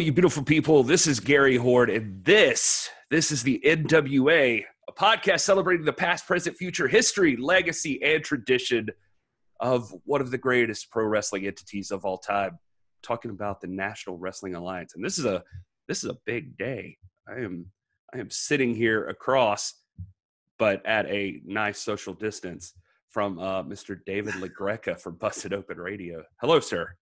you beautiful people. This is Gary Horde, and this this is the NWA, a podcast celebrating the past, present, future, history, legacy, and tradition of one of the greatest pro wrestling entities of all time. Talking about the National Wrestling Alliance, and this is a this is a big day. I am I am sitting here across, but at a nice social distance from uh, Mr. David LaGreca from Busted Open Radio. Hello, sir.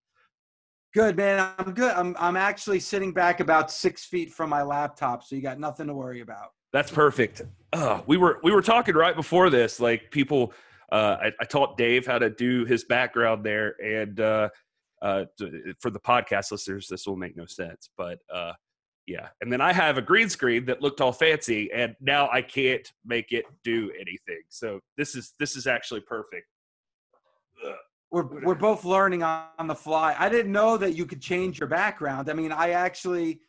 Good man, I'm good. I'm I'm actually sitting back about six feet from my laptop, so you got nothing to worry about. That's perfect. Uh, we were we were talking right before this, like people. Uh, I, I, taught Dave how to do his background there, and uh, uh, for the podcast listeners, this will make no sense, but uh, yeah. And then I have a green screen that looked all fancy, and now I can't make it do anything. So this is this is actually perfect. We're we're both learning on, on the fly. I didn't know that you could change your background. I mean, I actually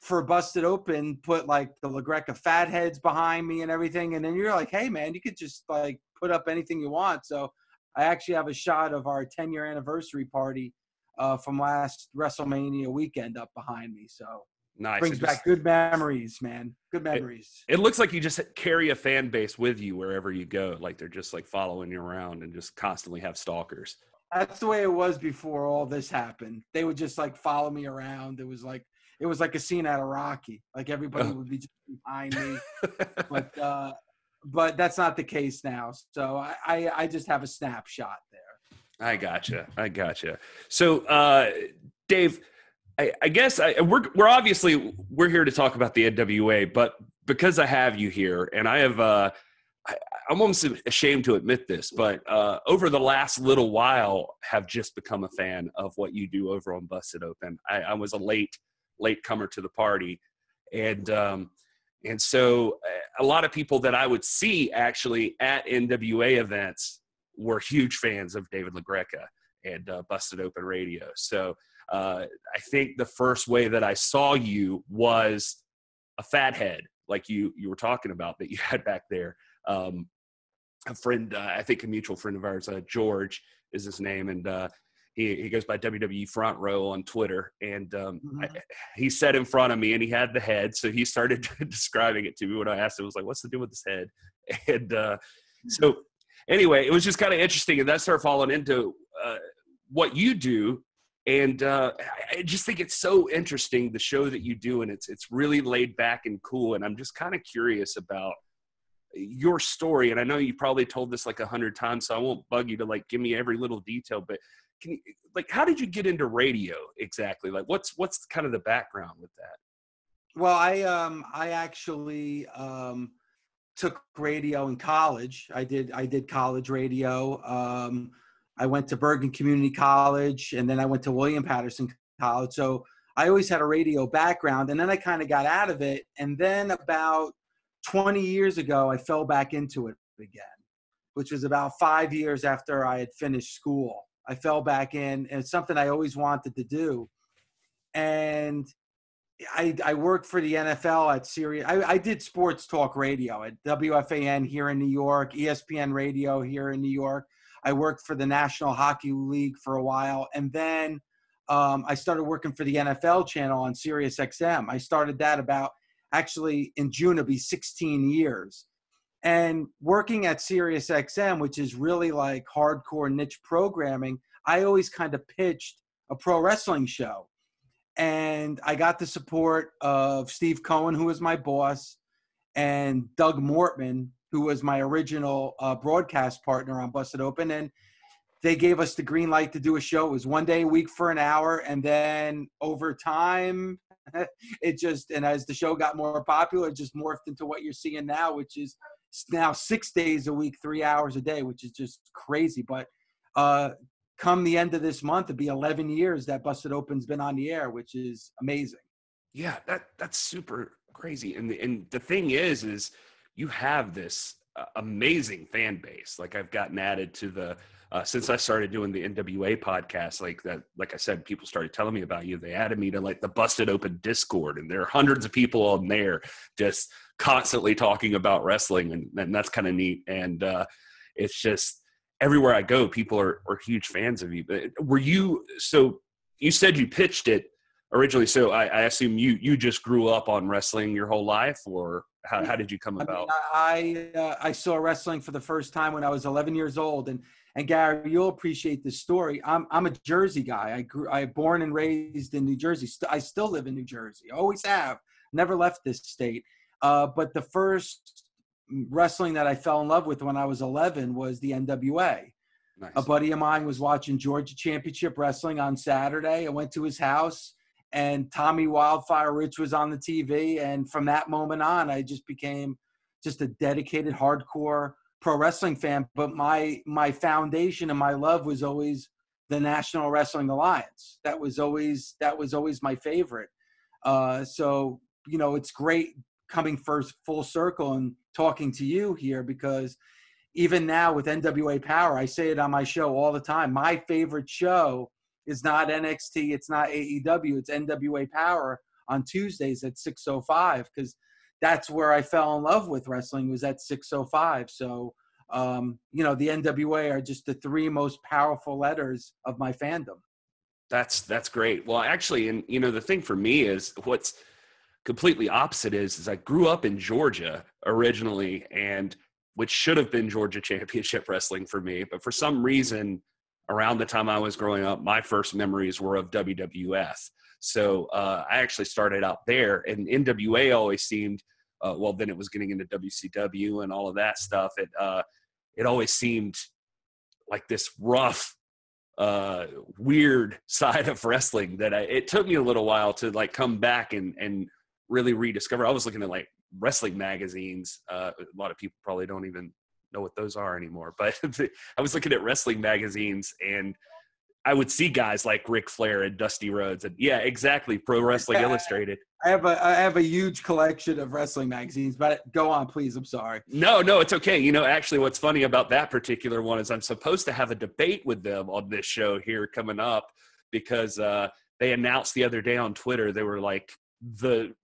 for busted open put like the LaGreca fatheads behind me and everything, and then you're like, hey man, you could just like put up anything you want. So I actually have a shot of our 10 year anniversary party uh, from last WrestleMania weekend up behind me. So Nice. Brings just, back good memories, man. Good memories. It, it, looks like you just carry a fan base with you wherever you go. Like they're just like following you around and just constantly have stalkers. That's the way it was before all this happened. They would just like follow me around. It was like it was like a scene out of Rocky. Like everybody would be just behind me. but uh but that's not the case now. So I, I, I just have a snapshot there. I gotcha. I gotcha. So uh Dave I, I guess I, we're we're obviously we're here to talk about the NWA, but because I have you here, and I have, uh, I, am almost ashamed to admit this, but uh, over the last little while, have just become a fan of what you do over on Busted Open. I, I was a late late comer to the party, and um, and so uh, a lot of people that I would see actually at NWA events were huge fans of David LaGreca and uh, Busted Open Radio. So uh, I think the first way that I saw you was a fathead, like you you were talking about that you had back there. Um, a friend, uh, I think a mutual friend of ours, uh, George is his name, and uh, he, he goes by WWE Front Row on Twitter. And um, mm-hmm. I, he sat in front of me and he had the head. So he started describing it to me when I asked him, I was like, what's the deal with this head? And uh, so anyway, it was just kind of interesting. And that started falling into uh, what you do and uh, I just think it's so interesting the show that you do, and it's it's really laid back and cool. And I'm just kind of curious about your story. And I know you probably told this like a hundred times, so I won't bug you to like give me every little detail. But can you like how did you get into radio exactly? Like what's what's kind of the background with that? Well, I um I actually um took radio in college. I did I did college radio. Um, I went to Bergen Community College and then I went to William Paterson College. So I always had a radio background and then I kind of got out of it. And then about 20 years ago, I fell back into it again, which was about five years after I had finished school. I fell back in and it's something I always wanted to do. And I, I worked for the NFL at Sirius. I, I did sports talk radio at WFAN here in New York, ESPN radio here in New York. I worked for the National Hockey League for a while, and then um, I started working for the NFL channel on Sirius XM. I started that about actually in June it'll be 16 years. And working at Sirius XM, which is really like hardcore niche programming, I always kind of pitched a pro wrestling show. And I got the support of Steve Cohen, who was my boss, and Doug Mortman, who was my original uh, broadcast partner on Busted Open, and they gave us the green light to do a show. It was one day a week for an hour, and then over time, it just and as the show got more popular, it just morphed into what you're seeing now, which is now six days a week, three hours a day, which is just crazy. But uh, come the end of this month, it'll be 11 years that Busted Open's been on the air, which is amazing. Yeah, that that's super crazy. And the, and the thing is, is you have this uh, amazing fan base. Like I've gotten added to the uh, since I started doing the NWA podcast. Like that, like I said, people started telling me about you. They added me to like the Busted Open Discord, and there are hundreds of people on there just constantly talking about wrestling, and, and that's kind of neat. And uh, it's just everywhere I go, people are are huge fans of you. But were you so? You said you pitched it originally. So I, I, assume you you just grew up on wrestling your whole life, or how, how did you come about? I mean, I, uh, I saw wrestling for the first time when I was 11 years old, and and Gary, you'll appreciate this story. I'm I'm a Jersey guy. I grew I born and raised in New Jersey. I still live in New Jersey. Always have. Never left this state. Uh, but the first wrestling that I fell in love with when I was 11 was the NWA. Nice. A buddy of mine was watching Georgia Championship Wrestling on Saturday. I went to his house and Tommy Wildfire Rich was on the TV. And from that moment on, I just became just a dedicated hardcore pro wrestling fan. But my my foundation and my love was always the National Wrestling Alliance. That was always that was always my favorite. Uh, so you know, it's great coming first full circle and talking to you here because even now with NWA Power, I say it on my show all the time. My favorite show is not NXT, it's not AEW, it's NWA Power on Tuesdays at 6:05 because that's where I fell in love with wrestling was at 6:05. So um, you know, the NWA are just the three most powerful letters of my fandom. That's that's great. Well, actually, and you know, the thing for me is what's completely opposite is is I grew up in Georgia originally, and which should have been Georgia Championship Wrestling for me, but for some reason around the time I was growing up, my first memories were of WWF. So uh, I actually started out there, and NWA always seemed, uh, well, then it was getting into WCW and all of that stuff. It uh, it always seemed like this rough, uh, weird side of wrestling that I, it took me a little while to like come back and and really rediscover. I was looking at like wrestling magazines. Uh, a lot of people probably don't even know what those are anymore. But I was looking at wrestling magazines and I would see guys like Ric Flair and Dusty Rhodes, and yeah, exactly. Pro Wrestling Illustrated. I have a I have a huge collection of wrestling magazines, but go on, please. I'm sorry. No, no, it's okay. You know, actually, what's funny about that particular one is I'm supposed to have a debate with them on this show here coming up because uh, they announced the other day on Twitter they were like the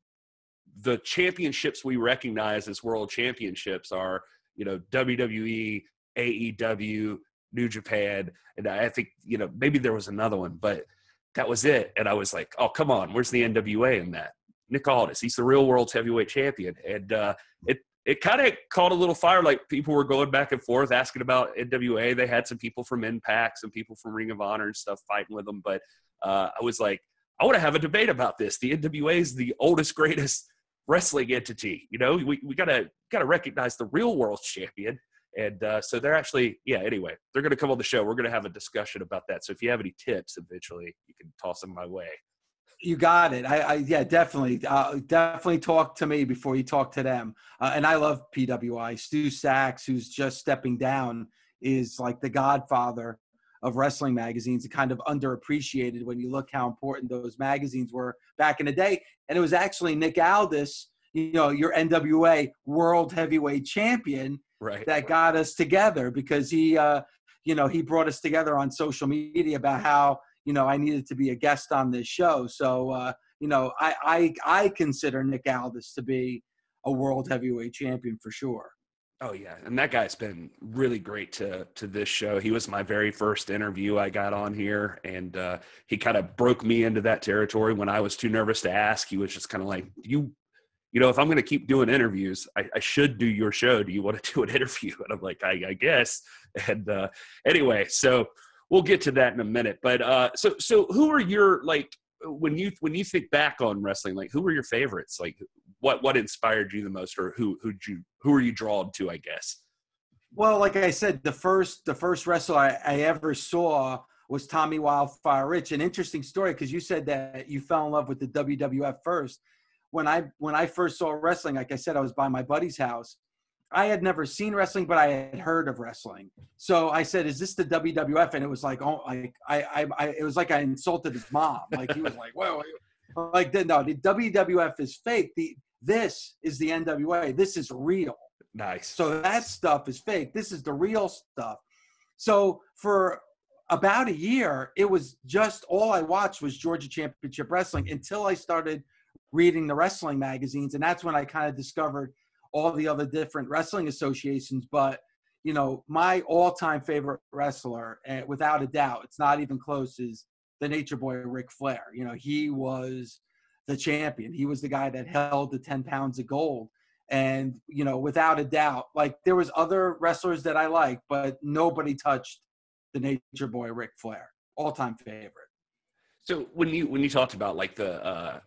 the championships we recognize as world championships are you know WWE, AEW, New Japan, and I think you know maybe there was another one, but that was it. And I was like, oh come on, where's the NWA in that? Nick Aldis, he's the real world's heavyweight champion, and uh, it it kind of caught a little fire. Like people were going back and forth asking about NWA. They had some people from Impact, some people from Ring of Honor and stuff fighting with them. But uh, I was like, I want to have a debate about this. The NWA is the oldest, greatest wrestling entity. You know, we, we gotta gotta recognize the real world champion. And uh, so they're actually, yeah. Anyway, they're gonna come on the show. We're gonna have a discussion about that. So if you have any tips, eventually, you can toss them my way. You got it. I, I yeah, definitely, uh, definitely talk to me before you talk to them. Uh, and I love PWI. Stu Saks, who's just stepping down, is like the godfather of wrestling magazines kind of underappreciated when you look how important those magazines were back in the day. And it was actually Nick Aldis, you know, your NWA World Heavyweight Champion, right, that got us together because he, uh, you know, he brought us together on social media about how you know I needed to be a guest on this show. So uh, you know, I I I consider Nick Aldis to be a World Heavyweight Champion for sure. Oh yeah, and that guy's been really great to to this show. He was my very first interview I got on here, and uh, he kind of broke me into that territory when I was too nervous to ask. He was just kind of like, "You, you know, if I'm going to keep doing interviews, I, I, should do your show. Do you want to do an interview?" And I'm like, "I, I guess." And uh, anyway, so we'll get to that in a minute. But uh, so so who are your like when you when you think back on wrestling, like who are your favorites? Like what what inspired you the most, or who who you who are you drawn to? I guess. Well, like I said, the first the first wrestler I, I ever saw was Tommy Wildfire Rich. An interesting story because you said that you fell in love with the WWF first. When I when I first saw wrestling, like I said, I was by my buddy's house. I had never seen wrestling, but I had heard of wrestling. So I said, "Is this the WWF?" And it was like, "Oh, like I, I, I it was like I insulted his mom. Like he was like, "Whoa, like no, the WWF is fake. The this is the NWA. This is real. Nice. So that stuff is fake. This is the real stuff. So for about a year, it was just all I watched was Georgia Championship Wrestling until I started reading the wrestling magazines, and that's when I kind of discovered all the other different wrestling associations. But you know, my all-time favorite wrestler, uh, without a doubt, it's not even close, is the Nature Boy Ric Flair. You know, he was the champion. He was the guy that held the 10 pounds of gold. And, you know, without a doubt, like there was other wrestlers that I liked, but nobody touched the Nature Boy Ric Flair. All time favorite. So when you when you talked about like the uh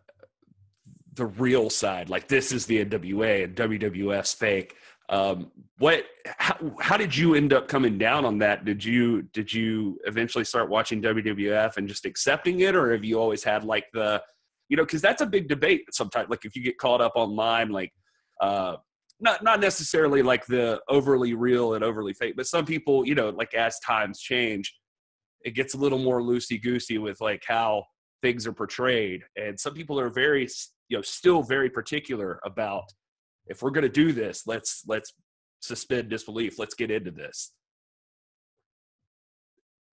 the real side, like this is the NWA and WWF's fake. Um, what? How, how did you end up coming down on that? Did you did you eventually start watching WWF and just accepting it, or have you always had like the, you know, because that's a big debate sometimes. Like if you get caught up online, like uh, not not necessarily like the overly real and overly fake, but some people, you know, like as times change, it gets a little more loosey goosey with like how things are portrayed, and some people are very, you know, still very particular about if we're going to do this, let's let's suspend disbelief. Let's get into this.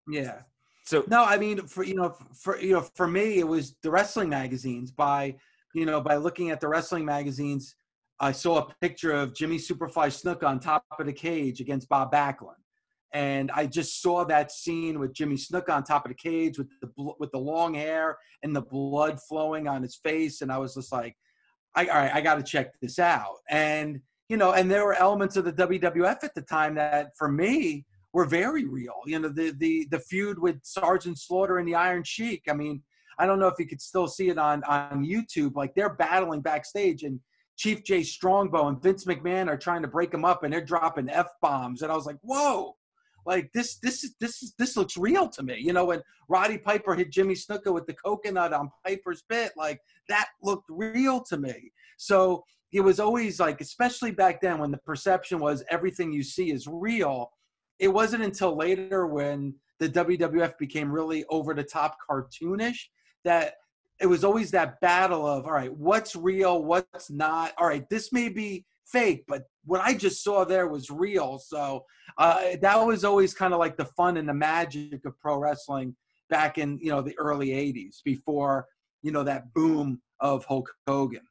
Yeah. So no, I mean, for you know, for you know, for me, it was the wrestling magazines. By you know, by looking at the wrestling magazines, I saw a picture of Jimmy Superfly Snuka on top of the cage against Bob Backlund, and I just saw that scene with Jimmy Snuka on top of the cage with the with the long hair and the blood flowing on his face, and I was just like, I, all right, I got to check this out. And, you know, and there were elements of the WWF at the time that for me were very real. You know, the, the, the feud with Sergeant Slaughter and the Iron Sheik. I mean, I don't know if you could still see it on, on YouTube. Like they're battling backstage and Chief Jay Strongbow and Vince McMahon are trying to break them up and they're dropping F bombs. And I was like, whoa, like this, this is, this is, this looks real to me. You know, when Roddy Piper hit Jimmy Snuka with the coconut on Piper's pit, like that looked real to me. So it was always like, especially back then when the perception was everything you see is real. It wasn't until later when the WWF became really over the top cartoonish that it was always that battle of, all right, what's real, what's not. All right, this may be fake, but what I just saw there was real. So uh, that was always kind of like the fun and the magic of pro wrestling back in you know the early '80s before you know that boom of Hulk Hogan.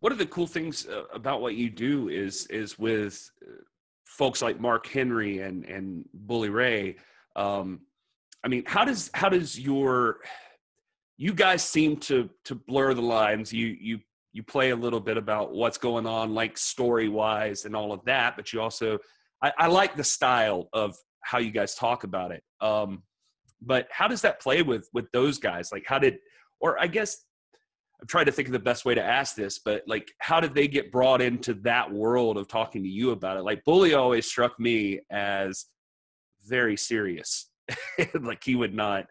One of the cool things uh, about what you do is is with uh, folks like Mark Henry and and Bully Ray. Um, I mean, how does how does your you guys seem to to blur the lines. You you you play a little bit about what's going on, like story wise and all of that, but you also I, I, like the style of how you guys talk about it. Um, but how does that play with with those guys? Like, how did, or I guess I'm trying to think of the best way to ask this, but like, how did they get brought into that world of talking to you about it? Like, Bully always struck me as very serious. like, he would not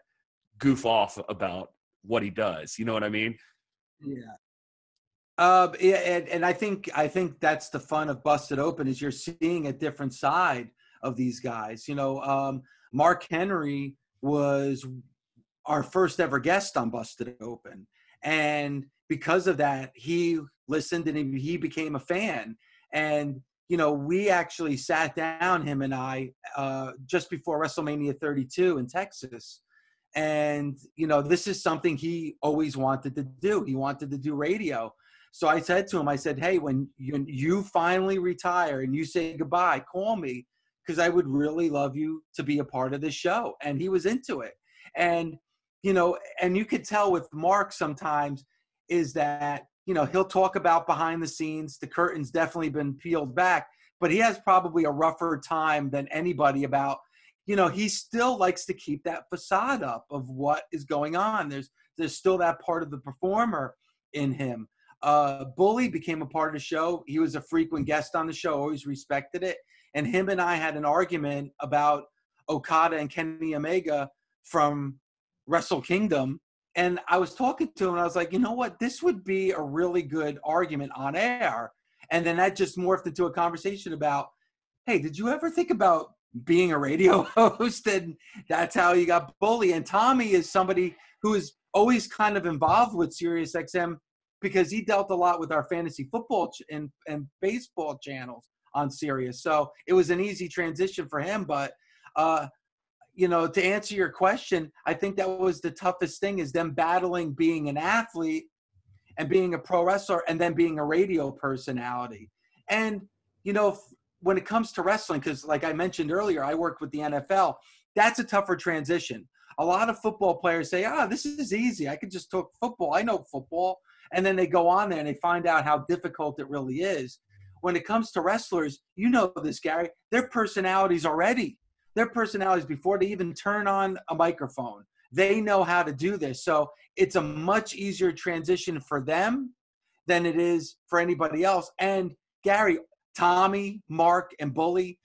goof off about what he does. You know what I mean? Yeah. Uh, and, and I think I think that's the fun of Busted Open is you're seeing a different side of these guys. You know, um, Mark Henry was our first ever guest on Busted Open, and because of that, he listened and he became a fan. And you know, we actually sat down, him and I, uh, just before WrestleMania 32 in Texas. And you know, this is something he always wanted to do. He wanted to do radio so I said to him, I said, hey, when you, you finally retire and you say goodbye, call me because I would really love you to be a part of this show. And he was into it. And, you know, and you could tell with Mark sometimes is that, you know, he'll talk about behind the scenes. The curtain's definitely been peeled back, but he has probably a rougher time than anybody about, you know, he still likes to keep that facade up of what is going on. There's, there's still that part of the performer in him. Uh, Bully became a part of the show. He was a frequent guest on the show, always respected it. And him and I had an argument about Okada and Kenny Omega from Wrestle Kingdom. And I was talking to him and I was like, you know what? This would be a really good argument on air. And then that just morphed into a conversation about, hey, did you ever think about being a radio host? And that's how you got Bully. And Tommy is somebody who is always kind of involved with Sirius XM because he dealt a lot with our fantasy football ch- and, and baseball channels on Sirius. So it was an easy transition for him. But, uh, you know, to answer your question, I think that was the toughest thing is them battling being an athlete and being a pro wrestler and then being a radio personality. And, you know, when it comes to wrestling, because like I mentioned earlier, I worked with the NFL, that's a tougher transition. a lot of football players say, "Ah, this is easy. I could just talk football. I know football." And then they go on there and they find out how difficult it really is. When it comes to wrestlers, you know this, Gary. Their personalities already. Their personalities before they even turn on a microphone. They know how to do this. So it's a much easier transition for them than it is for anybody else. And Gary, Tommy, Mark, and Bully,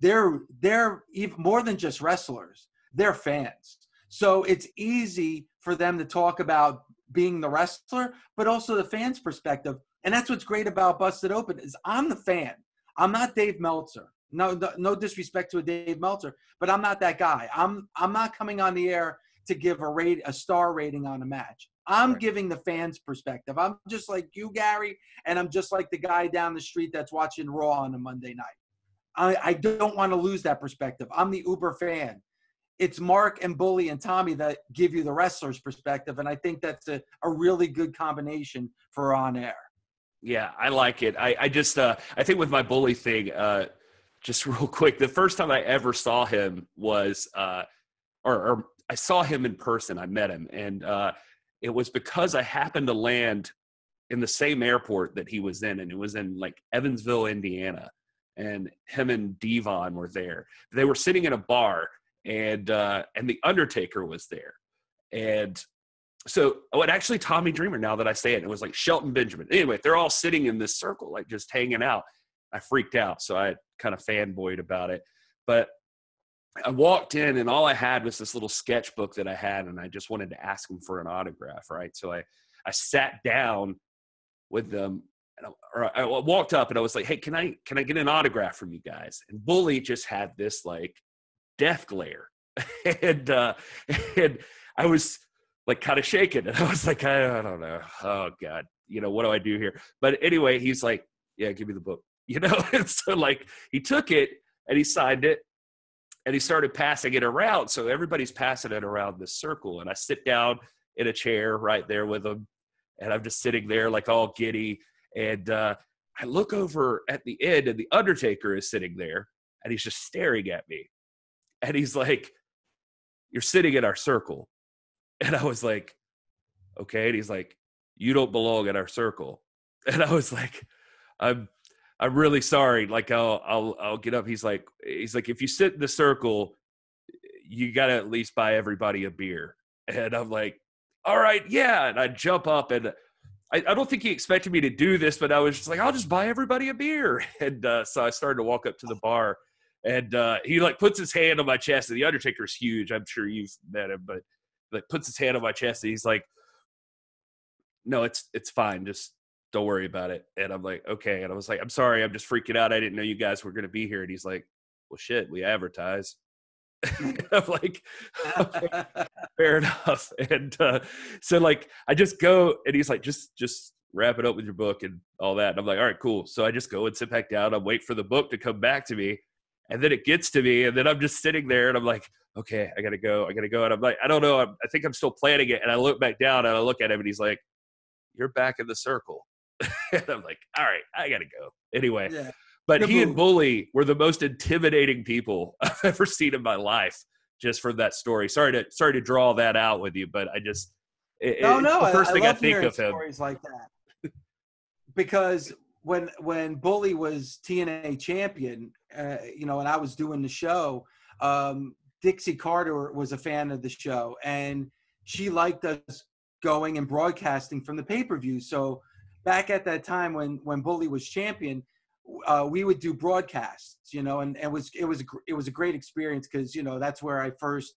they're they're even more than just wrestlers. They're fans. So it's easy for them to talk about being the wrestler, but also the fans' perspective. And that's what's great about Busted Open is I'm the fan. I'm not Dave Meltzer. No, no disrespect to a Dave Meltzer, but I'm not that guy. I'm I'm not coming on the air to give a rate a star rating on a match. I'm right. giving the fans perspective. I'm just like you, Gary, and I'm just like the guy down the street that's watching Raw on a Monday night. I, I don't want to lose that perspective. I'm the Uber fan. It's Mark and Bully and Tommy that give you the wrestler's perspective, and I think that's a, a really good combination for on air. Yeah, I like it. I, I just uh, I think with my bully thing, uh, just real quick, the first time I ever saw him was uh, or, or I saw him in person. I met him, and uh, it was because I happened to land in the same airport that he was in, and it was in like Evansville, Indiana. And him and Devon were there. They were sitting in a bar, and uh, and the Undertaker was there, and so oh, and actually Tommy Dreamer. Now that I say it, it was like Shelton Benjamin. Anyway, they're all sitting in this circle, like just hanging out. I freaked out, so I kind of fanboyed about it. But I walked in and all I had was this little sketchbook that I had, and I just wanted to ask him for an autograph, right? So I, I sat down with them, and I, or I walked up and I was like, "Hey, can I can I get an autograph from you guys?" And Bully just had this like death glare, and uh, and I was like kind of shaken and I was like, I, I don't know, oh god, you know what do I do here? But anyway, he's like, "Yeah, give me the book," you know, and so like he took it and he signed it and he started passing it around. So everybody's passing it around this circle. And I sit down in a chair right there with him. And I'm just sitting there like all giddy. And uh, I look over at the end, and the Undertaker is sitting there and he's just staring at me. And he's like, You're sitting in our circle. And I was like, Okay. And he's like, You don't belong in our circle. And I was like, I'm I'm really sorry. Like I'll I'll I'll get up. He's like he's like if you sit in the circle, you got to at least buy everybody a beer. And I'm like, all right, yeah. And I jump up and I, I don't think he expected me to do this, but I was just like, I'll just buy everybody a beer. And uh, so I started to walk up to the bar, and uh, he like puts his hand on my chest. And the Undertaker's huge. I'm sure you've met him, but like puts his hand on my chest. And he's like, "No, it's it's fine. Just don't worry about it. And I'm like, okay. And I was like, I'm sorry, I'm just freaking out. I didn't know you guys were going to be here. And he's like, well, shit, we advertise. I'm like, okay, fair enough. And uh, so like, I just go and he's like, just, just wrap it up with your book and all that. And I'm like, all right, cool. So I just go and sit back down. I wait for the book to come back to me. And then it gets to me. And then I'm just sitting there and I'm like, okay, I got to go. I got to go. And I'm like, I don't know. I'm, I think I'm still planning it. And I look back down and I look at him and he's like, you're back in the circle. and I'm like, all right, I gotta go. Anyway. Yeah. But he and Bully were the most intimidating people I've ever seen in my life, just from that story. Sorry to sorry to draw that out with you, but I just it, no, no. The first I, thing I, I think of him. Stories like that, because when when Bully was TNA champion, uh, you know, and I was doing the show, um, Dixie Carter was a fan of the show, and she liked us going and broadcasting from the pay per view. So back at that time when when Bully was champion, uh, we would do broadcasts, you know, and, and it was it was it was a great experience because you know that's where I first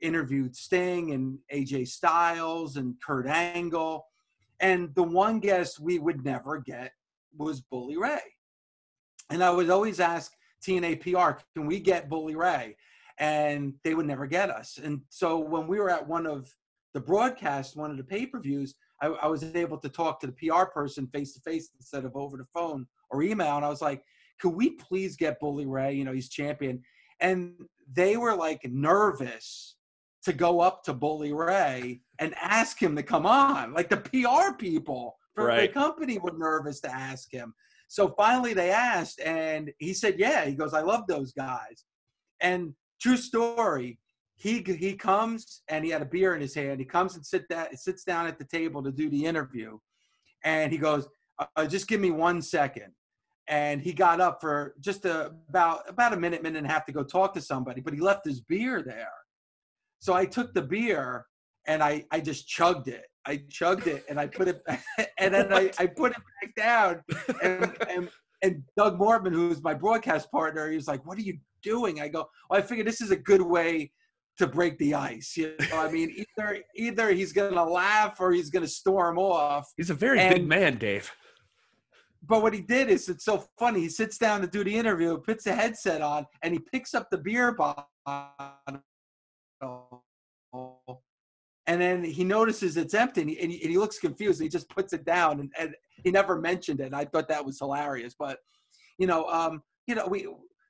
interviewed Sting and AJ Styles and Kurt Angle, and the one guest we would never get was Bully Ray, and I would always ask TNA PR, can we get Bully Ray? And they would never get us. And so when we were at one of the broadcasts, one of the pay per views, I, I was able to talk to the PR person face to face instead of over the phone or email. And I was like, could we please get Bully Ray? You know, he's champion. And they were like nervous to go up to Bully Ray and ask him to come on. Like the PR people for right. the company were nervous to ask him. So finally they asked, and he said, Yeah. He goes, I love those guys. And true story, he he comes and he had a beer in his hand. He comes and sit that sits down at the table to do the interview, and he goes, uh, "Just give me one second. And he got up for just a, about about a minute, minute and a half to go talk to somebody, but he left his beer there. So I took the beer and I I just chugged it. I chugged it and I put it and then I, I put it back down and, and and Doug Mortman, who's my broadcast partner, he was like, "What are you doing?" I go, "Well, I figured this is a good way to break the ice. You know, I mean, either either he's gonna laugh or he's gonna storm off. He's a very and, big man, Dave. But what he did is it's so funny. He sits down to do the interview, puts a headset on, and he picks up the beer bottle. And then he notices it's empty and he, and he, and he looks confused. He just puts it down and, and he never mentioned it. I thought that was hilarious. But, you know, um, you know, we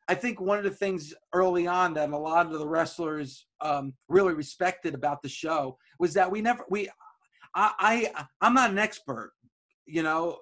I think one of the things early on that a lot of the wrestlers um, really respected about the show was that we never we I, I I'm not an expert, you know,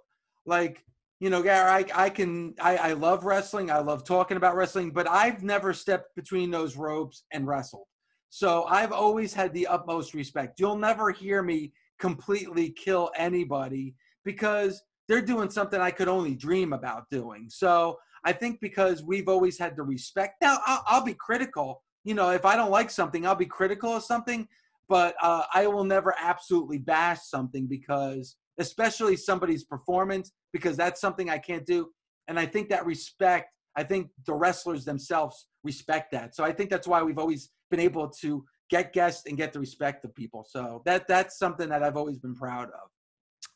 like you know, Gary, I, I can I, I love wrestling, I love talking about wrestling, but I've never stepped between those ropes and wrestled. So I've always had the utmost respect. You'll never hear me completely kill anybody because they're doing something I could only dream about doing. So I think because we've always had the respect. Now, I'll, I'll be critical. You know, if I don't like something, I'll be critical of something, but uh, I will never absolutely bash something because, especially somebody's performance, because that's something I can't do. And I think that respect, I think the wrestlers themselves respect that. So I think that's why we've always been able to get guests and get the respect of people. So that that's something that I've always been proud of.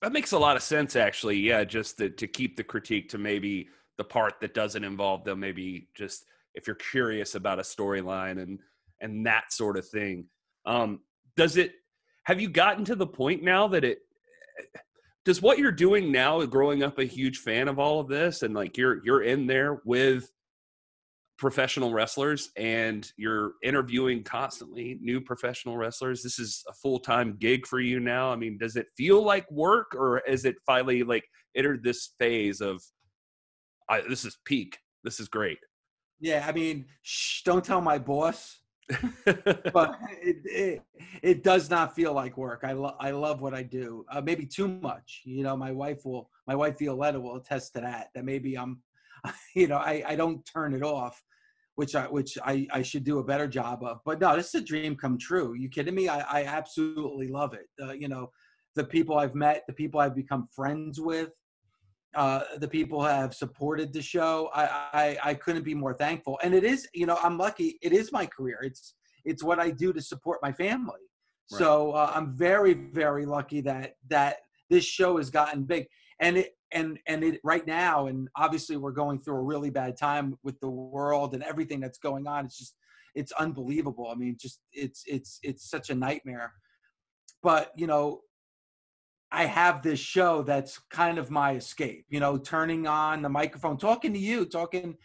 That makes a lot of sense, actually. Yeah, just to, to keep the critique to maybe the part that doesn't involve them maybe just if you're curious about a storyline and and that sort of thing. Um does it have you gotten to the point now that it does what you're doing now growing up a huge fan of all of this and like you're you're in there with professional wrestlers and you're interviewing constantly new professional wrestlers? This is a full-time gig for you now. I mean does it feel like work or is it finally like entered this phase of I, this is peak. This is great. Yeah, I mean, shh, don't tell my boss. but it, it, it does not feel like work. I love I love what I do. Uh, maybe too much. You know, my wife will my wife Violetta will attest to that. That maybe I'm, you know, I I don't turn it off, which I which I I should do a better job of. But no, this is a dream come true. You kidding me? I I absolutely love it. Uh, you know, the people I've met, the people I've become friends with uh, the people have supported the show. I, I, I couldn't be more thankful. And it is, you know, I'm lucky. It is my career. It's it's what I do to support my family. Right. So uh, I'm very very lucky that that this show has gotten big. And it and and it right now and obviously we're going through a really bad time with the world and everything that's going on. It's just it's unbelievable. I mean, just it's it's it's such a nightmare. But you know, I have this show that's kind of my escape. You know, turning on the microphone, talking to you, talking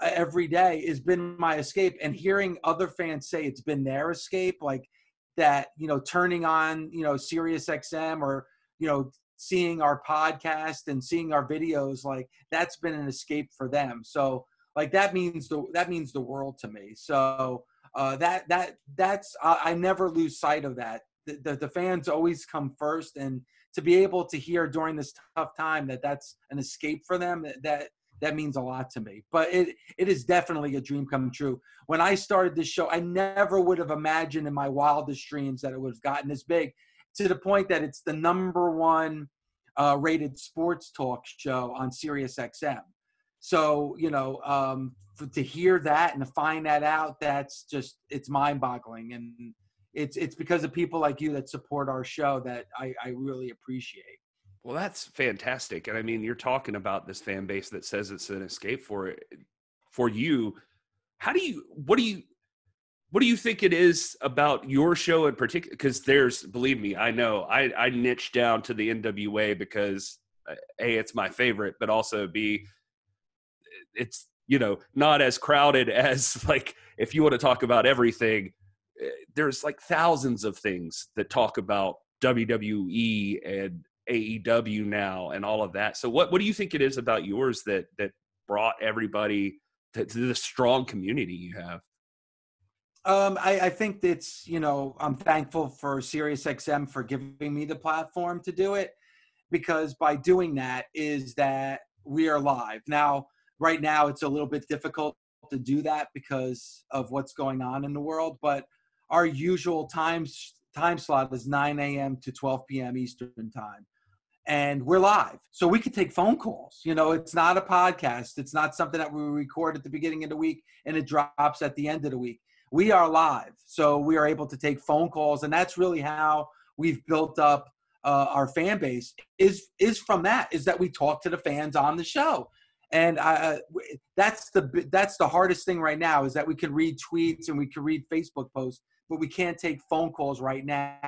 uh, every day has been my escape. And hearing other fans say it's been their escape, like that, you know, turning on, you know, Sirius XM or, you know, seeing our podcast and seeing our videos, like that's been an escape for them. So, like that means the that means the world to me. So uh, that that that's I, I never lose sight of that. The, the, the fans always come first, and to be able to hear during this tough time that that's an escape for them that that means a lot to me. But it it is definitely a dream come true. When i started this show i never would have imagined in my wildest dreams that it would have gotten this big to the point that it's the number one uh, rated sports talk show on sirius xm so you know um, to hear that and to find that out that's just it's mind boggling and it's it's because of people like you that support our show that I, I really appreciate. Well, that's fantastic, and I mean, you're talking about this fan base that says it's an escape for for you. How do you? What do you? What do you think it is about your show in particular? Because there's, believe me, I know I I niche down to the NWA because uh, a it's my favorite, but also b it's you know not as crowded as like if you want to talk about everything there's like thousands of things that talk about WWE and AEW now and all of that. So what what do you think it is about yours that that brought everybody to, to the strong community you have? Um, I, I think it's you know I'm thankful for SiriusXM for giving me the platform to do it because by doing that is that we are live now. Right now, it's a little bit difficult to do that because of what's going on in the world, but our usual times time slot is 9 a.m. to 12 p.m. Eastern time. And we're live. So we could take phone calls. You know, it's not a podcast. It's not something that we record at the beginning of the week and it drops at the end of the week. We are live. So we are able to take phone calls. And that's really how we've built up uh, our fan base is is from that is that we talk to the fans on the show and I, that's the that's the hardest thing right now is that we can read tweets and we can read Facebook posts, but we can't take phone calls right now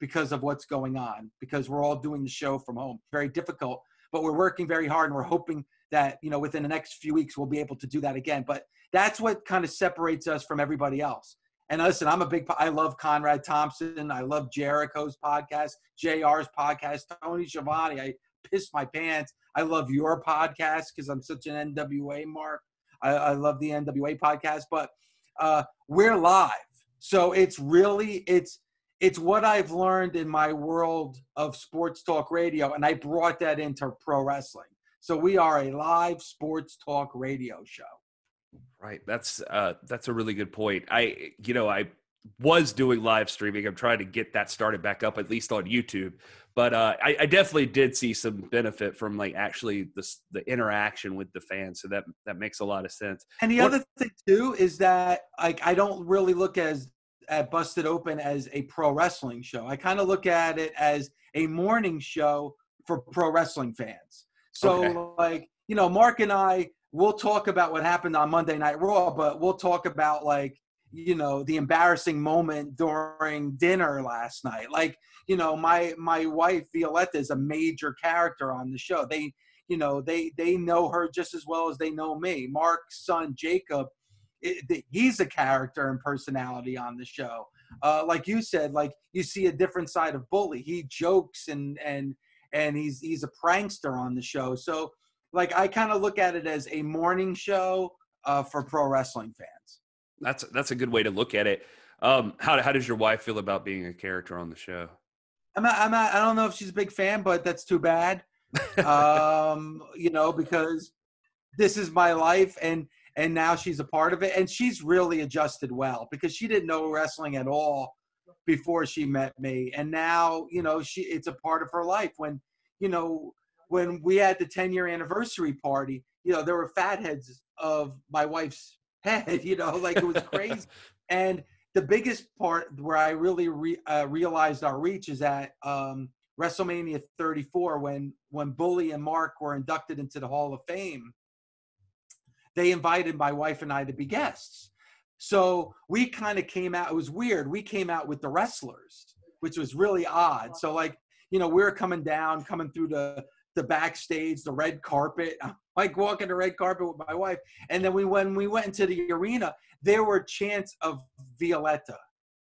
because of what's going on. Because we're all doing the show from home, very difficult. But we're working very hard, and we're hoping that you know within the next few weeks we'll be able to do that again. But that's what kind of separates us from everybody else. And listen, I'm a big. I love Conrad Thompson. I love Jericho's podcast, Jr's podcast, Tony Schiavone. I piss my pants. I love your podcast because I'm such an NWA mark. I, I love the NWA podcast, but uh, we're live, so it's really it's it's what I've learned in my world of sports talk radio, and I brought that into pro wrestling. So we are a live sports talk radio show. Right. That's uh that's a really good point. I you know, I was doing live streaming. I'm trying to get that started back up, at least on YouTube. But uh, I, I, definitely did see some benefit from like actually the the interaction with the fans. So that that makes a lot of sense. And the what, other thing too is that like I don't really look as at Busted Open as a pro wrestling show. I kind of look at it as a morning show for pro wrestling fans. So okay. like you know, Mark and I we'll talk about what happened on Monday Night Raw, but we'll talk about like you know the embarrassing moment during dinner last night. Like you know my my wife violetta is a major character on the show. They you know they they know her just as well as they know me. Mark's son jacob it, he's a character and personality on the show. Uh, like you said like you see a different side of bully. He jokes and and and he's he's a prankster on the show. So like i kind of look at it as a morning show uh, for pro wrestling fans that's that's a good way to look at it. Um, how how does your wife feel about being a character on the show? I'm not, I'm not, I don't know if she's a big fan, but that's too bad. um, you know, because this is my life, and and now she's a part of it, and she's really adjusted well because she didn't know wrestling at all before she met me, and now you know she it's a part of her life. When you know when we had the 10 year anniversary party, you know there were fatheads of my wife's head, you know, like it was crazy. and the biggest part where I really re, uh, realized our reach is at um, WrestleMania 34 when when Bully and Mark were inducted into the Hall of Fame. They invited my wife and I to be guests. So we kind of came out. It was weird. We came out with the wrestlers, which was really odd. So like you know we are coming down, coming through the the backstage, the red carpet. I'm like walking the red carpet with my wife. And then we when we went into the arena, there were chants of Violetta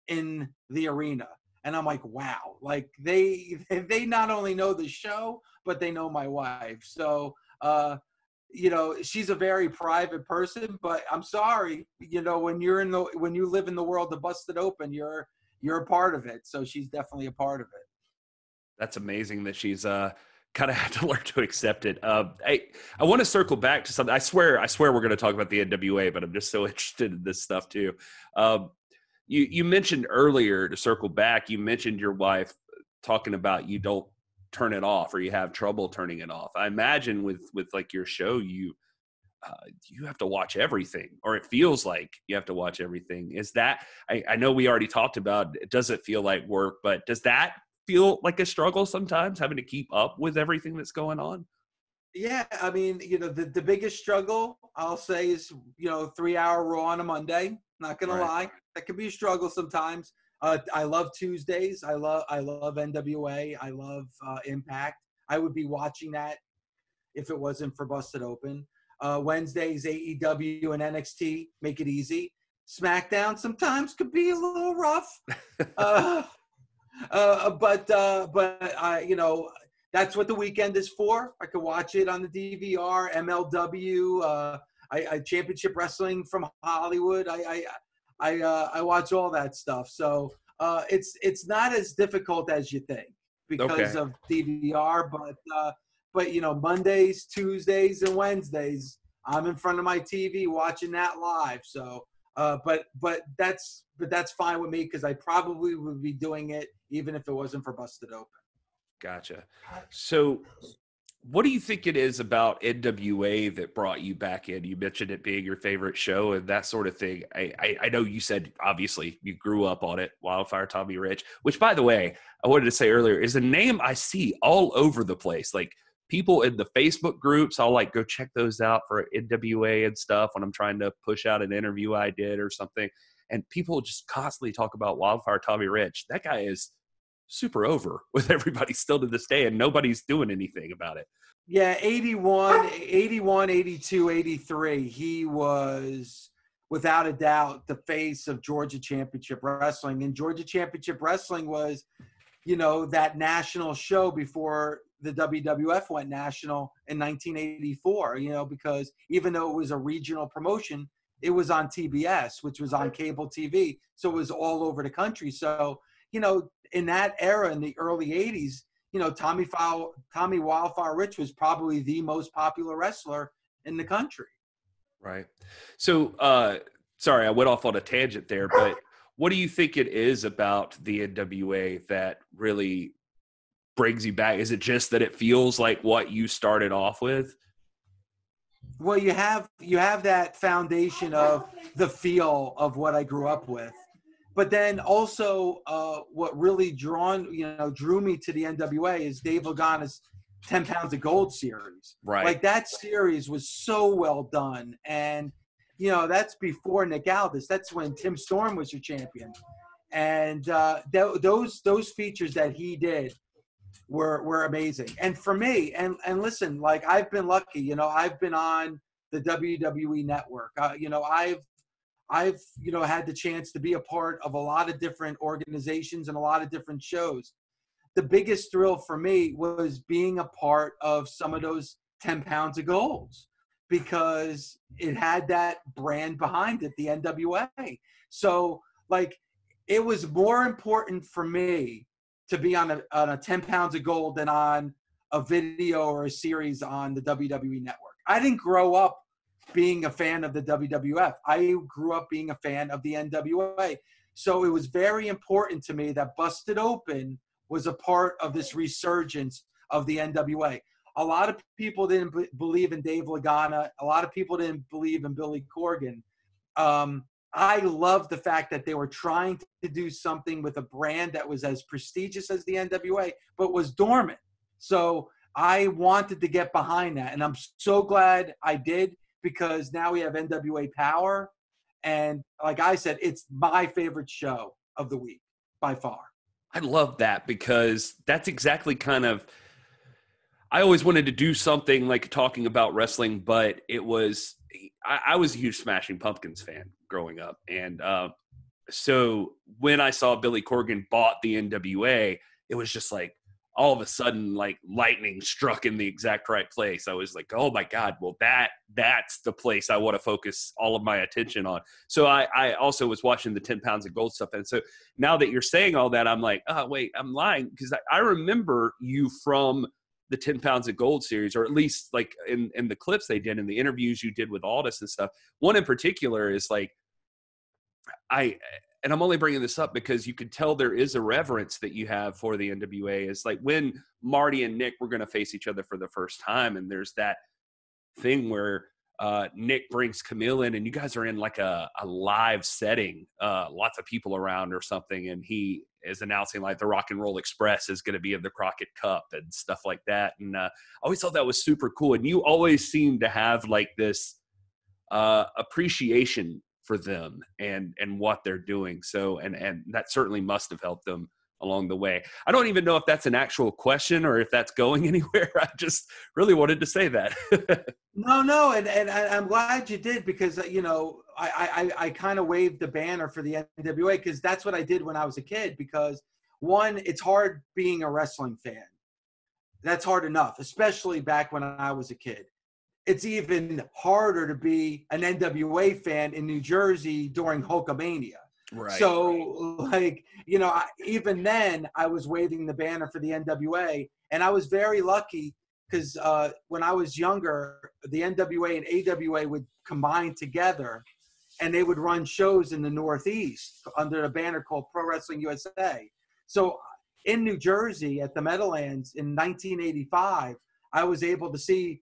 in the arena. And I'm like, wow, like they they not only know the show, but they know my wife. So uh, you know, she's a very private person, but I'm sorry, you know, when you're in the when you live in the world of busted open, you're you're a part of it. So she's definitely a part of it. That's amazing that she's uh kind of had to learn to accept it. Uh, I I want to circle back to something. I swear, I swear, we're going to talk about the NWA, but I'm just so interested in this stuff too. Um, you you mentioned earlier to circle back. You mentioned your wife talking about you don't turn it off or you have trouble turning it off. I imagine with with like your show, you. Uh, you have to watch everything, or it feels like you have to watch everything. Is that I, I know we already talked about? It doesn't feel like work, but does that feel like a struggle sometimes having to keep up with everything that's going on? Yeah, I mean, you know, the, the biggest struggle I'll say is, you know, three hour raw on a Monday. Not gonna right. lie, that can be a struggle sometimes. Uh, I love Tuesdays. I love I love NWA. I love uh, Impact. I would be watching that if it wasn't for Busted Open. Uh, Wednesdays AEW and NXT make it easy. SmackDown sometimes could be a little rough. Uh, uh, but uh, but I, you know, that's what the weekend is for. I could watch it on the DVR, MLW. Uh, I, I championship wrestling from Hollywood. I I I, uh, I watch all that stuff. So uh, it's it's not as difficult as you think because okay. of DVR. But uh, but you know Mondays, Tuesdays, and Wednesdays, I'm in front of my TV watching that live. So uh, but but that's but that's fine with me because I probably would be doing it even if it wasn't for Busted Open. Gotcha. So, what do you think it is about NWA that brought you back in? You mentioned it being your favorite show and that sort of thing. I, I, I know you said obviously you grew up on it, Wildfire Tommy Rich, which by the way, I wanted to say earlier is a name I see all over the place. Like people in the Facebook groups, I'll like go check those out for NWA and stuff when I'm trying to push out an interview I did or something. And people just constantly talk about Wildfire Tommy Rich. That guy is super over with everybody still to this day, and nobody's doing anything about it. Yeah, 81, 81, 82, 83. He was without a doubt the face of Georgia Championship Wrestling. And Georgia Championship Wrestling was, you know, that national show before the WWF went national in 1984, you know, because even though it was a regional promotion, it was on TBS, which was on cable TV. So it was all over the country. So, you know, in that era in the early 80s, you know, Tommy Fowl, Tommy Wildfire Rich was probably the most popular wrestler in the country. Right. So, uh, sorry, I went off on a tangent there, but what do you think it is about the NWA that really brings you back? Is it just that it feels like what you started off with? Well, you have you have that foundation of the feel of what I grew up with, but then also uh, what really drawn you know drew me to the NWA is Dave Lagana's 10 pounds of gold series. Right. Like that series was so well done. And, you know, that's before Nick Aldis. That's when Tim Storm was your champion. And uh, th- those those features that he did were were amazing. And for me, and and listen, like I've been lucky, you know, I've been on the WWE network. Uh, you know, I've I've you know had the chance to be a part of a lot of different organizations and a lot of different shows. The biggest thrill for me was being a part of some of those 10 pounds of golds because it had that brand behind it, the NWA. So like it was more important for me to be on a, on a 10 pounds of gold than on a video or a series on the WWE network. I didn't grow up being a fan of the WWF. I grew up being a fan of the NWA. So it was very important to me that Busted Open was a part of this resurgence of the NWA. A lot of people didn't b- believe in Dave Lagana. A lot of people didn't believe in Billy Corgan. Um, I love the fact that they were trying to do something with a brand that was as prestigious as the NWA, but was dormant. So I wanted to get behind that. And I'm so glad I did because now we have NWA Power. And like I said, it's my favorite show of the week by far. I love that because that's exactly kind of. I always wanted to do something like talking about wrestling, but it was I, I was a huge Smashing Pumpkins fan growing up, and uh, so when I saw Billy Corgan bought the NWA, it was just like all of a sudden like lightning struck in the exact right place. I was like oh my god well that that's the place i want to focus all of my attention on. So i i also was watching the 10 pounds of gold stuff. And so now that you're saying all that i'm like oh wait i'm lying. Because I, I remember you from the 10 pounds of gold series or at least like in in the clips they did in the interviews you did with aldis and stuff one in particular is like i and i'm only bringing this up because you could tell there is a reverence that you have for the nwa is like when marty and nick were going to face each other for the first time and there's that thing where uh, Nick brings Camille in, and you guys are in like a, a live setting, uh, lots of people around or something, and he is announcing like the Rock and Roll Express is going to be in the Crockett Cup and stuff like that. And uh, I always thought that was super cool. And you always seem to have like this uh, appreciation for them and and what they're doing. So and and that certainly must have helped them along the way. I don't even know if that's an actual question or if that's going anywhere. I just really wanted to say that. no, no, and and I'm glad you did because uh, you know I I, I kind of waved the banner for the NWA because that's what I did when I was a kid. Because one, it's hard being a wrestling fan. That's hard enough, especially back when I was a kid. it's even harder to be an NWA fan in New Jersey during Hulkamania. Right. So, like, you know, I, even then, I was waving the banner for the NWA, and I was very lucky because uh, when I was younger, the NWA and AWA would combine together, and they would run shows in the Northeast under a banner called Pro Wrestling USA. So, in New Jersey at the Meadowlands in 1985, I was able to see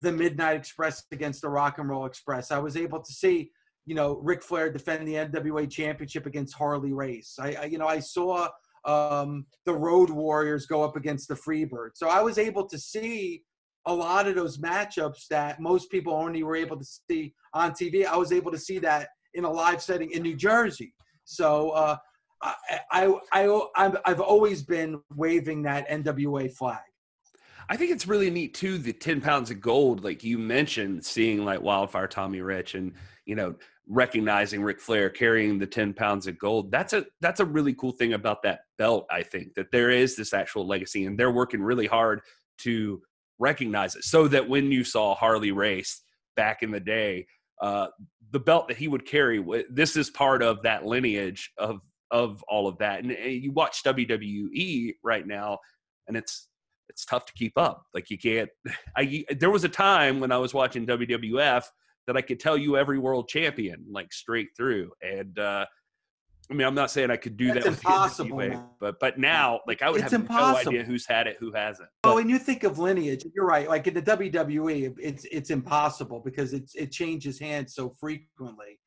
the Midnight Express against the Rock and Roll Express. I was able to see, you know, Ric Flair defend the NWA Championship against Harley Race. I, I you know, I saw um, the Road Warriors go up against the Freebirds. So I was able to see a lot of those matchups that most people only were able to see on TV. I was able to see that in a live setting in New Jersey. So uh, I, I, I, I've always been waving that NWA flag. I think it's really neat too. The ten pounds of gold, like you mentioned, seeing like Wildfire Tommy Rich, and you know recognizing Ric Flair carrying the ten pounds of gold. That's a that's a really cool thing about that belt. I think that there is this actual legacy, and they're working really hard to recognize it, so that when you saw Harley race back in the day, uh, the belt that he would carry, this is part of that lineage of of all of that. And, and you watch WWE right now, and it's it's tough to keep up. Like you can't. I there was a time when I was watching WWF that I could tell you every world champion like straight through, and uh, I mean I'm not saying I could do That's that impossible, with NWA, but but now like I would It's have impossible. no idea who's had it, who hasn't. Oh, and you think of lineage, you're right. Like in the WWE, it's it's impossible because it's it changes hands so frequently.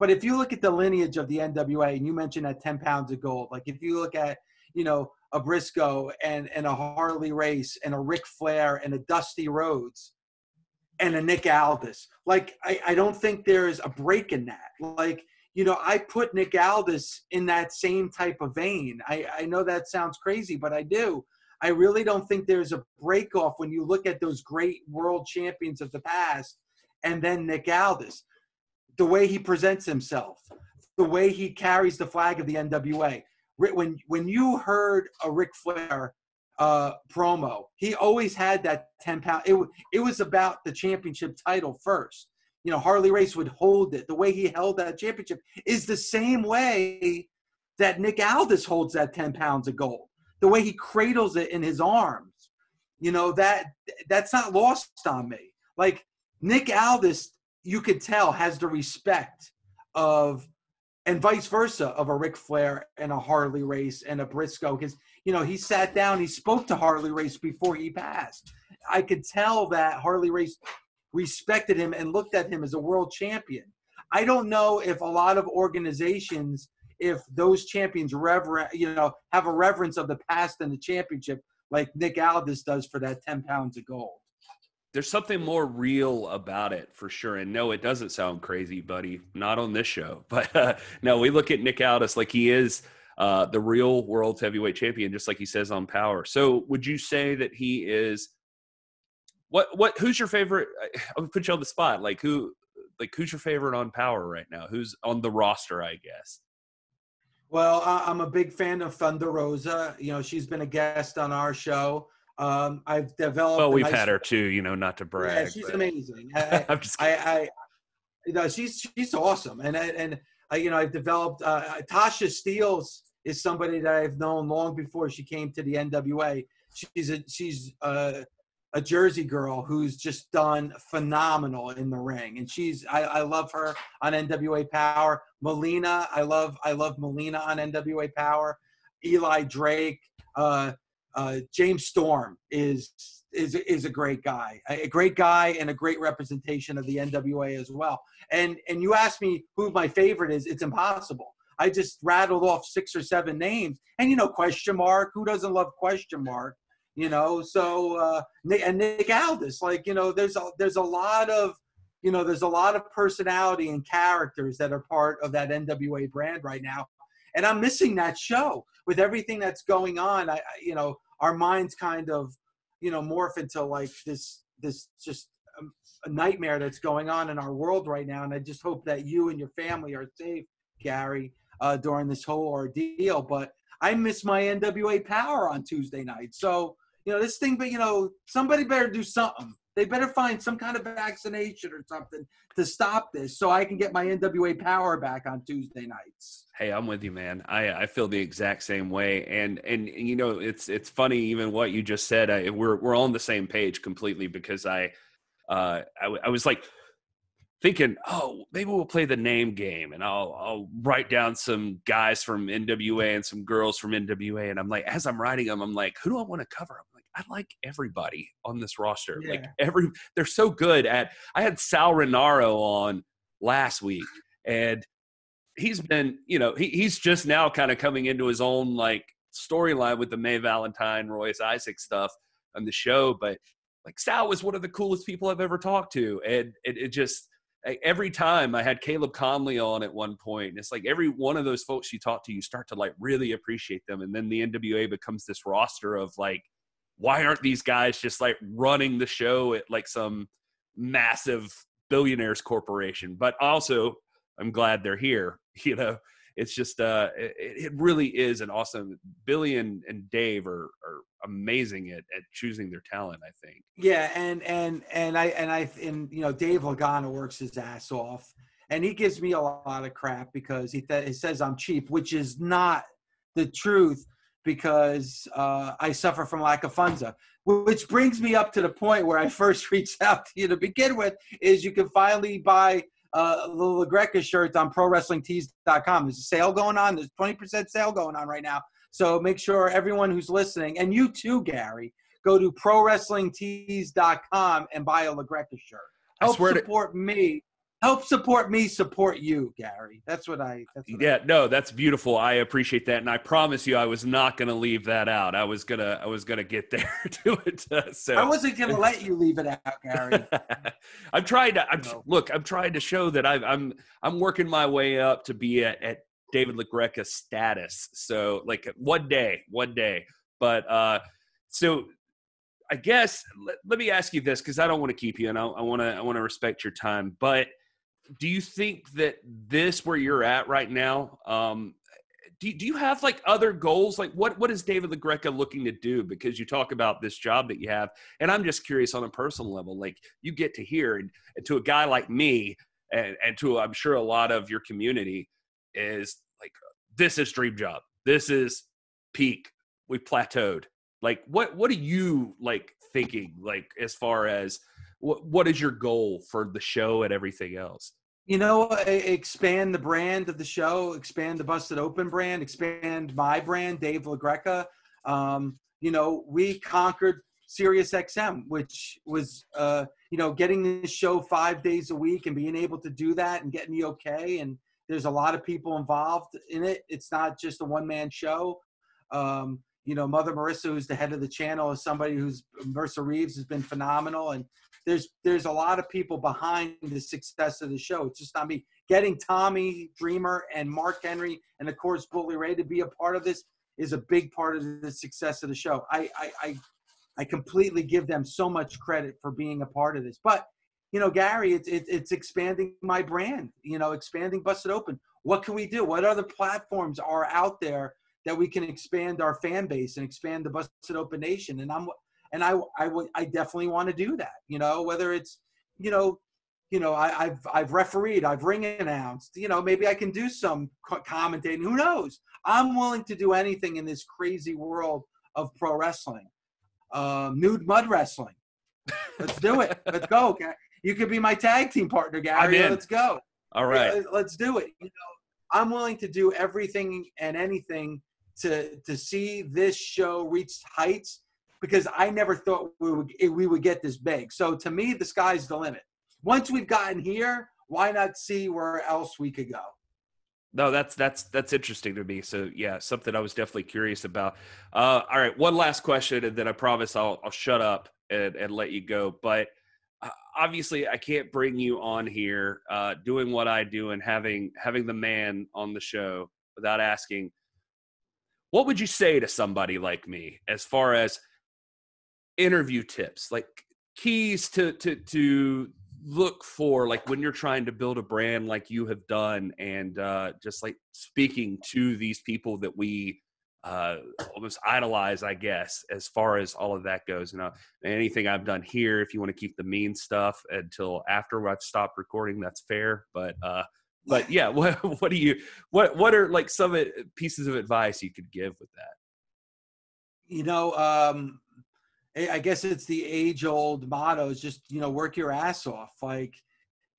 But if you look at the lineage of the NWA, and you mentioned that 10 pounds of gold, like if you look at, you know, a Briscoe and, and a Harley Race and a Ric Flair and a Dusty Rhodes and a Nick Aldis, like I, I don't think there's a break in that. Like, you know, I put Nick Aldis in that same type of vein. I, I know that sounds crazy, but I do. I really don't think there's a break off when you look at those great world champions of the past and then Nick Aldis. The way he presents himself, the way he carries the flag of the NWA. When when you heard a Ric Flair uh, promo, he always had that 10 pound. It, it was about the championship title first. You know, Harley Race would hold it. The way he held that championship is the same way that Nick Aldis holds that 10 pounds of gold the way he cradles it in his arms you know that that's not lost on me like nick aldis you could tell has the respect of and vice versa of a Ric Flair and a Harley race and a Briscoe because you know he sat down he spoke to Harley race before he passed I could tell that Harley race respected him and looked at him as a world champion I don't know if a lot of organizations if those champions reverent, you know, have a reverence of the past and the championship like Nick Aldis does for that 10 pounds of gold. There's something more real about it for sure. And no, it doesn't sound crazy, buddy. Not on this show. But uh, no, we look at Nick Aldis like he is uh, the real world's heavyweight champion, just like he says on Power. So, would you say that he is? What what? Who's your favorite? I'll put you on the spot. Like who? Like who's your favorite on Power right now? Who's on the roster? I guess. Well, I- I'm a big fan of Thunder Rosa. You know, she's been a guest on our show. Um, I've developed. Well, we've nice- had her too. You know, not to brag. Yeah, she's but- amazing. I, I'm just I, kidding. I, you know, she's she's awesome, and I- and I, you know, I've developed. Uh, Tasha Steelz is somebody that I've known long before she came to the NWA. She's a she's a, a Jersey girl who's just done phenomenal in the ring, and she's I, I love her on NWA Power. Melina, I love I love Melina on NWA Power. Eli Drake, uh, uh, James Storm is is is a great guy, a great guy, and a great representation of the NWA as well. And and you asked me who my favorite is. It's impossible. I just rattled off six or seven names, and you know, question mark. Who doesn't love question mark? You know, so uh, Nick, and Nick Aldis, like you know, there's a there's a lot of you know, there's a lot of personality and characters that are part of that NWA brand right now, and I'm missing that show with everything that's going on. I, I you know, our minds kind of you know morph into like this this just um, a nightmare that's going on in our world right now and i just hope that you and your family are safe gary uh, during this whole ordeal but i miss my nwa power on tuesday night so you know this thing but you know somebody better do something They better find some kind of vaccination or something to stop this so I can get my NWA power back on Tuesday nights. Hey, I'm with you, man. I I feel the exact same way, and and, you know it's it's funny even what you just said. I, we're we're on the same page completely because I uh I, I was like thinking, oh, maybe we'll play the name game, and I'll I'll write down some guys from NWA and some girls from NWA, and I'm like, as I'm writing them, I'm like, who do I want to cover? I'm like, I like everybody on this roster. Yeah. Like every, they're so good at. I had Sal Rinauro on last week, and he's been, you know, he, he's just now kind of coming into his own like storyline with the May Valentine, Royce Isaac stuff on the show, but like Sal was one of the coolest people I've ever talked to, and it, it just every time I had Caleb Konley on at one point, and it's like every one of those folks you talk to, you start to like really appreciate them. And then the NWA becomes this roster of like, why aren't these guys just like running the show at like some massive billionaires corporation? But also, I'm glad they're here. You know, it's just uh, it, it really is an awesome. Billy and, and Dave are are amazing at, at choosing their talent. I think. Yeah, and and and I and I and you know Dave Lagana works his ass off, and he gives me a lot of crap because he, th- he says I'm cheap, which is not the truth because uh, I suffer from lack of funds. Which brings me up to the point where I first reached out to you to begin with is you can finally buy uh, the LaGreca shirt on ProWrestlingTees.com. There's a sale going on. There's 20% sale going on right now. So make sure everyone who's listening, and you too, Gary, go to ProWrestlingTees.com and buy a LaGreca shirt. Help support to- me help support me support you gary. That's what i that's what yeah I no that's beautiful. I appreciate that and i promise you i was not going to leave that out. I was gonna i was gonna get there to it uh, so i wasn't going to let you leave it out gary. I'm trying to i'm no. look i'm trying to show that i i'm i'm working my way up to be at, at david lagreca status. So like one day one day. But uh so I guess let, let me ask you this because I don't want to keep you and I want to I want to respect your time. But do you think that this where you're at right now um, do, do you have like other goals? Like what what is david lagreca looking to do? Because you talk about this job that you have and i'm just curious on a personal level like you get to hear and, and to a guy like me and, and to i'm sure a lot of your community is like this is dream job. This is peak. We plateaued. Like what what are you like thinking like as far as what what is your goal for the show and everything else? You know, expand the brand of the show, expand the Busted Open brand, expand my brand, Dave LaGreca. Um, you know, we conquered Sirius XM, which was, uh, you know, getting this show five days a week and being able to do that and getting the okay. And there's a lot of people involved in it. It's not just a one man show. Um, you know, Mother Marissa, who's the head of the channel, is somebody who's Marissa Reeves has been phenomenal. And there's there's a lot of people behind the success of the show. It's just not me. Getting Tommy Dreamer and Mark Henry and of course Bully Ray to be a part of this is a big part of the success of the show. I I I, I completely give them so much credit for being a part of this. But you know, Gary, it's it, it's expanding my brand. You know, expanding Busted Open. What can we do? What other platforms are out there that we can expand our fan base and expand the Busted Open Nation? And I'm and I I would I definitely want to do that. You know, whether it's you know you know I, have I've refereed, I've ring announced. You know, maybe I can do some commentating. Who knows? I'm willing to do anything in this crazy world of pro wrestling. Um, nude mud wrestling. Let's do it. Let's go. Okay? You could be my tag team partner, Gary. Let's go. All right. Let's do it. You know, I'm willing to do everything and anything to to see this show reach heights because I never thought we would we would get this big. So to me, the sky's the limit. Once we've gotten here, why not see where else we could go? No, that's that's that's interesting to me. So yeah, something I was definitely curious about. Uh, all right, one last question, and then I promise I'll I'll shut up and, and let you go. But uh, obviously, I can't bring you on here uh, doing what I do and having having the man on the show without asking, what would you say to somebody like me as far as interview tips, like keys to to to look for like when you're trying to build a brand like you have done and uh, just like speaking to these people that we uh, almost idolize, I guess, as far as all of that goes. You know, anything I've done here, if you want to keep the mean stuff until after I've stopped recording, that's fair. But uh, but yeah, what what do you what what are like some pieces of advice you could give with that? You know, um, I guess it's the age old motto: is just you know work your ass off. Like,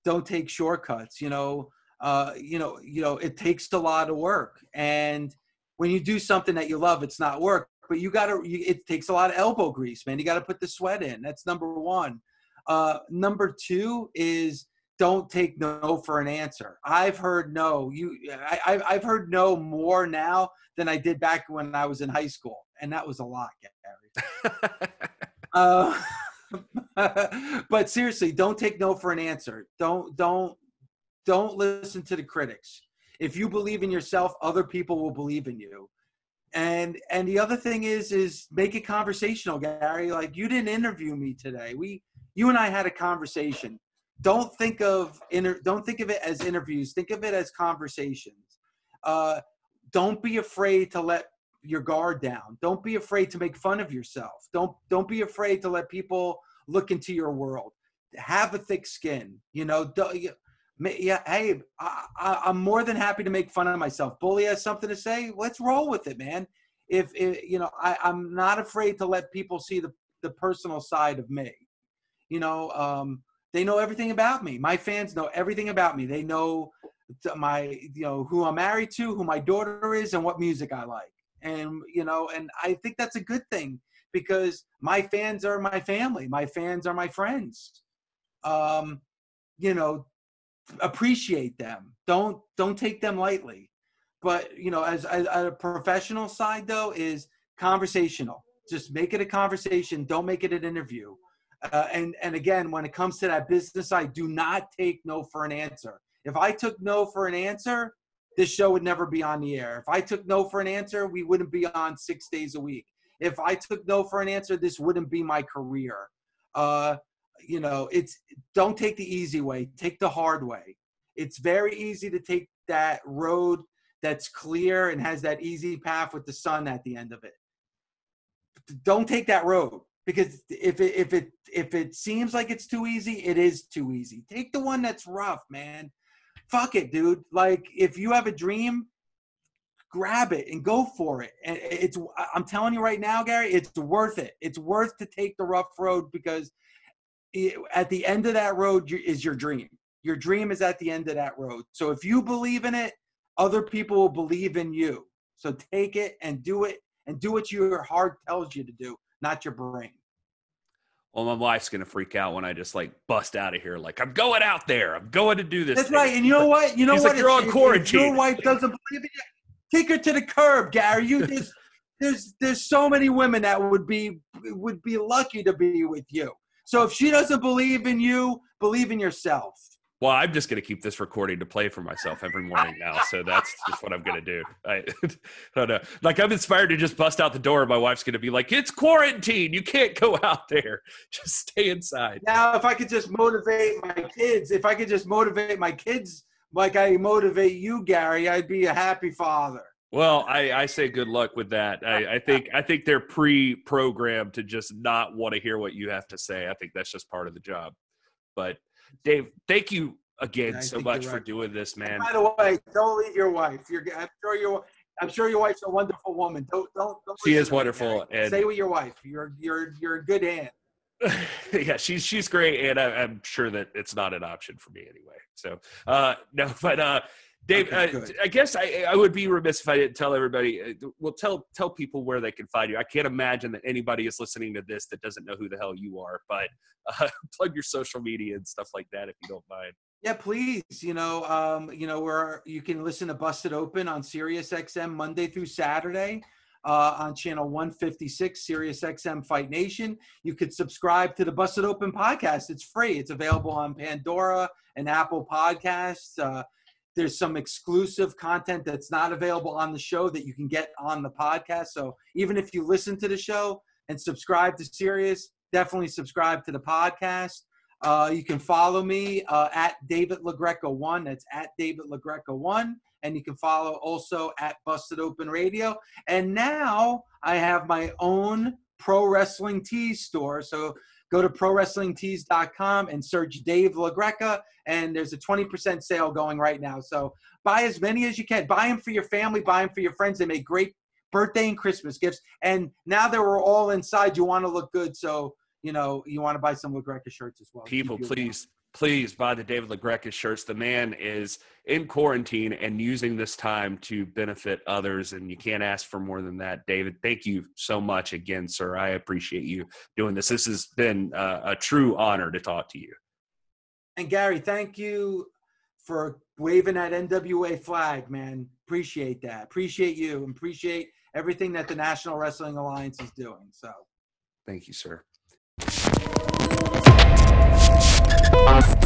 don't take shortcuts. You know, uh, you know, you know, it takes a lot of work and when you do something that you love, it's not work. But you got to. It takes a lot of elbow grease, man. You got to put the sweat in. That's number one. Uh, number two is don't take no for an answer. I've heard no. You, I, I've heard no more now than I did back when I was in high school, and that was a lot, Gary. uh, but seriously, don't take no for an answer. Don't don't don't listen to the critics. If you believe in yourself other people will believe in you. And and the other thing is is make it conversational gary. Like you didn't interview me today. We you and i had a conversation. Don't think of inter, don't think of it as interviews. Think of it as conversations. Uh, don't be afraid to let your guard down don't be afraid to make fun of yourself don't don't be afraid to let people look into your world have a thick skin you know yeah, hey, I, am more than happy to make fun of myself. Bully has something to say. Let's roll with it, man. If, if you know, I, I'm not afraid to let people see the the personal side of me. You know, um, they know everything about me. My fans know everything about me. They know my, you know, who I'm married to, who my daughter is, and what music I like. And you know, and I think that's a good thing because my fans are my family. My fans are my friends. Um, you know, appreciate them. Don't don't take them lightly. But you know, as, as, a professional side though, is conversational. Just make it a conversation. Don't make it an interview. Uh, and and again, when it comes to that business side, do not take no for an answer. If I took no for an answer, this show would never be on the air. If I took no for an answer, we wouldn't be on six days a week. If I took no for an answer, this wouldn't be my career. Uh, you know, it's don't take the easy way, take the hard way. It's very easy to take that road that's clear and has that easy path with the sun at the end of it. Don't take that road because if it if it if it seems like it's too easy, it is too easy. Take the one that's rough, man. Fuck it, dude. Like if you have a dream, grab it and go for it. And it's I'm telling you right now, Gary, it's worth it. It's worth to take the rough road because at the end of that road is your dream. Your dream is at the end of that road. So if you believe in it, other people will believe in you. So take it and do it and do what your heart tells you to do, not your brain. Well, my wife's gonna freak out when I just like bust out of here. Like I'm going out there. I'm going to do this. That's thing. right. And you know what? You know what? Like, you're on quarantine. your wife doesn't believe in you. Take her to the curb, Gary. You just there's there's so many women that would be would be lucky to be with you. So if she doesn't believe in you, believe in yourself. Well, I'm just going to keep this recording to play for myself every morning now. So that's just what I'm going to do. I, I, don't know. Like I'm inspired to just bust out the door. My wife's going to be like, "It's quarantine. You can't go out there. Just stay inside." Now, if I could just motivate my kids, if I could just motivate my kids like I motivate you, Gary, I'd be a happy father. Well, I, I say good luck with that. I, I think I think they're pre-programmed to just not want to hear what you have to say. I think that's just part of the job. But Dave, thank you again so much right. for doing this, man. by the way, don't leave your wife. You're, I'm sure your I'm sure your wife's a wonderful woman. Don't don't. don't she is wonderful. And stay with your wife. You're you're you're in good hands. yeah, she's she's great, and I, am sure that it's not an option for me anyway. So uh, no, but uh, Dave, okay, uh, I guess I, I would be remiss if I didn't tell everybody. Uh, well, tell tell people where they can find you. I can't imagine that anybody is listening to this that doesn't know who the hell you are. But uh, plug your social media and stuff like that if you don't mind. Yeah, please. You know, um, you know where you can listen to Busted Open on Sirius XM Monday through Saturday. Uh, on channel 156, Sirius XM Fight Nation. You could subscribe to the Busted Open podcast. It's free. It's available on Pandora and Apple Podcasts. Uh, there's some exclusive content that's not available on the show that you can get on the podcast. So even if you listen to the show and subscribe to Sirius, definitely subscribe to the podcast. Uh, you can follow me uh, at David LaGreca one. That's at David LaGreca one. And you can follow also at Busted Open Radio. And now I have my own pro wrestling tees store. So go to prowrestlingtees.com and search Dave LaGreca. And there's a 20% sale going right now. So buy as many as you can. Buy them for your family, buy them for your friends. They make great birthday and Christmas gifts. And now that we're all inside, you want to look good. So, you know, you want to buy some LaGreca shirts as well. People, please, please buy the David LaGreca shirts. The man is in quarantine and using this time to benefit others. And you can't ask for more than that. David, thank you so much again, sir. I appreciate you doing this. This has been a, a true honor to talk to you. And Gary, thank you for waving that NWA flag, man. Appreciate that. Appreciate you. Appreciate everything that the National Wrestling Alliance is doing. So, thank you, sir. Bye.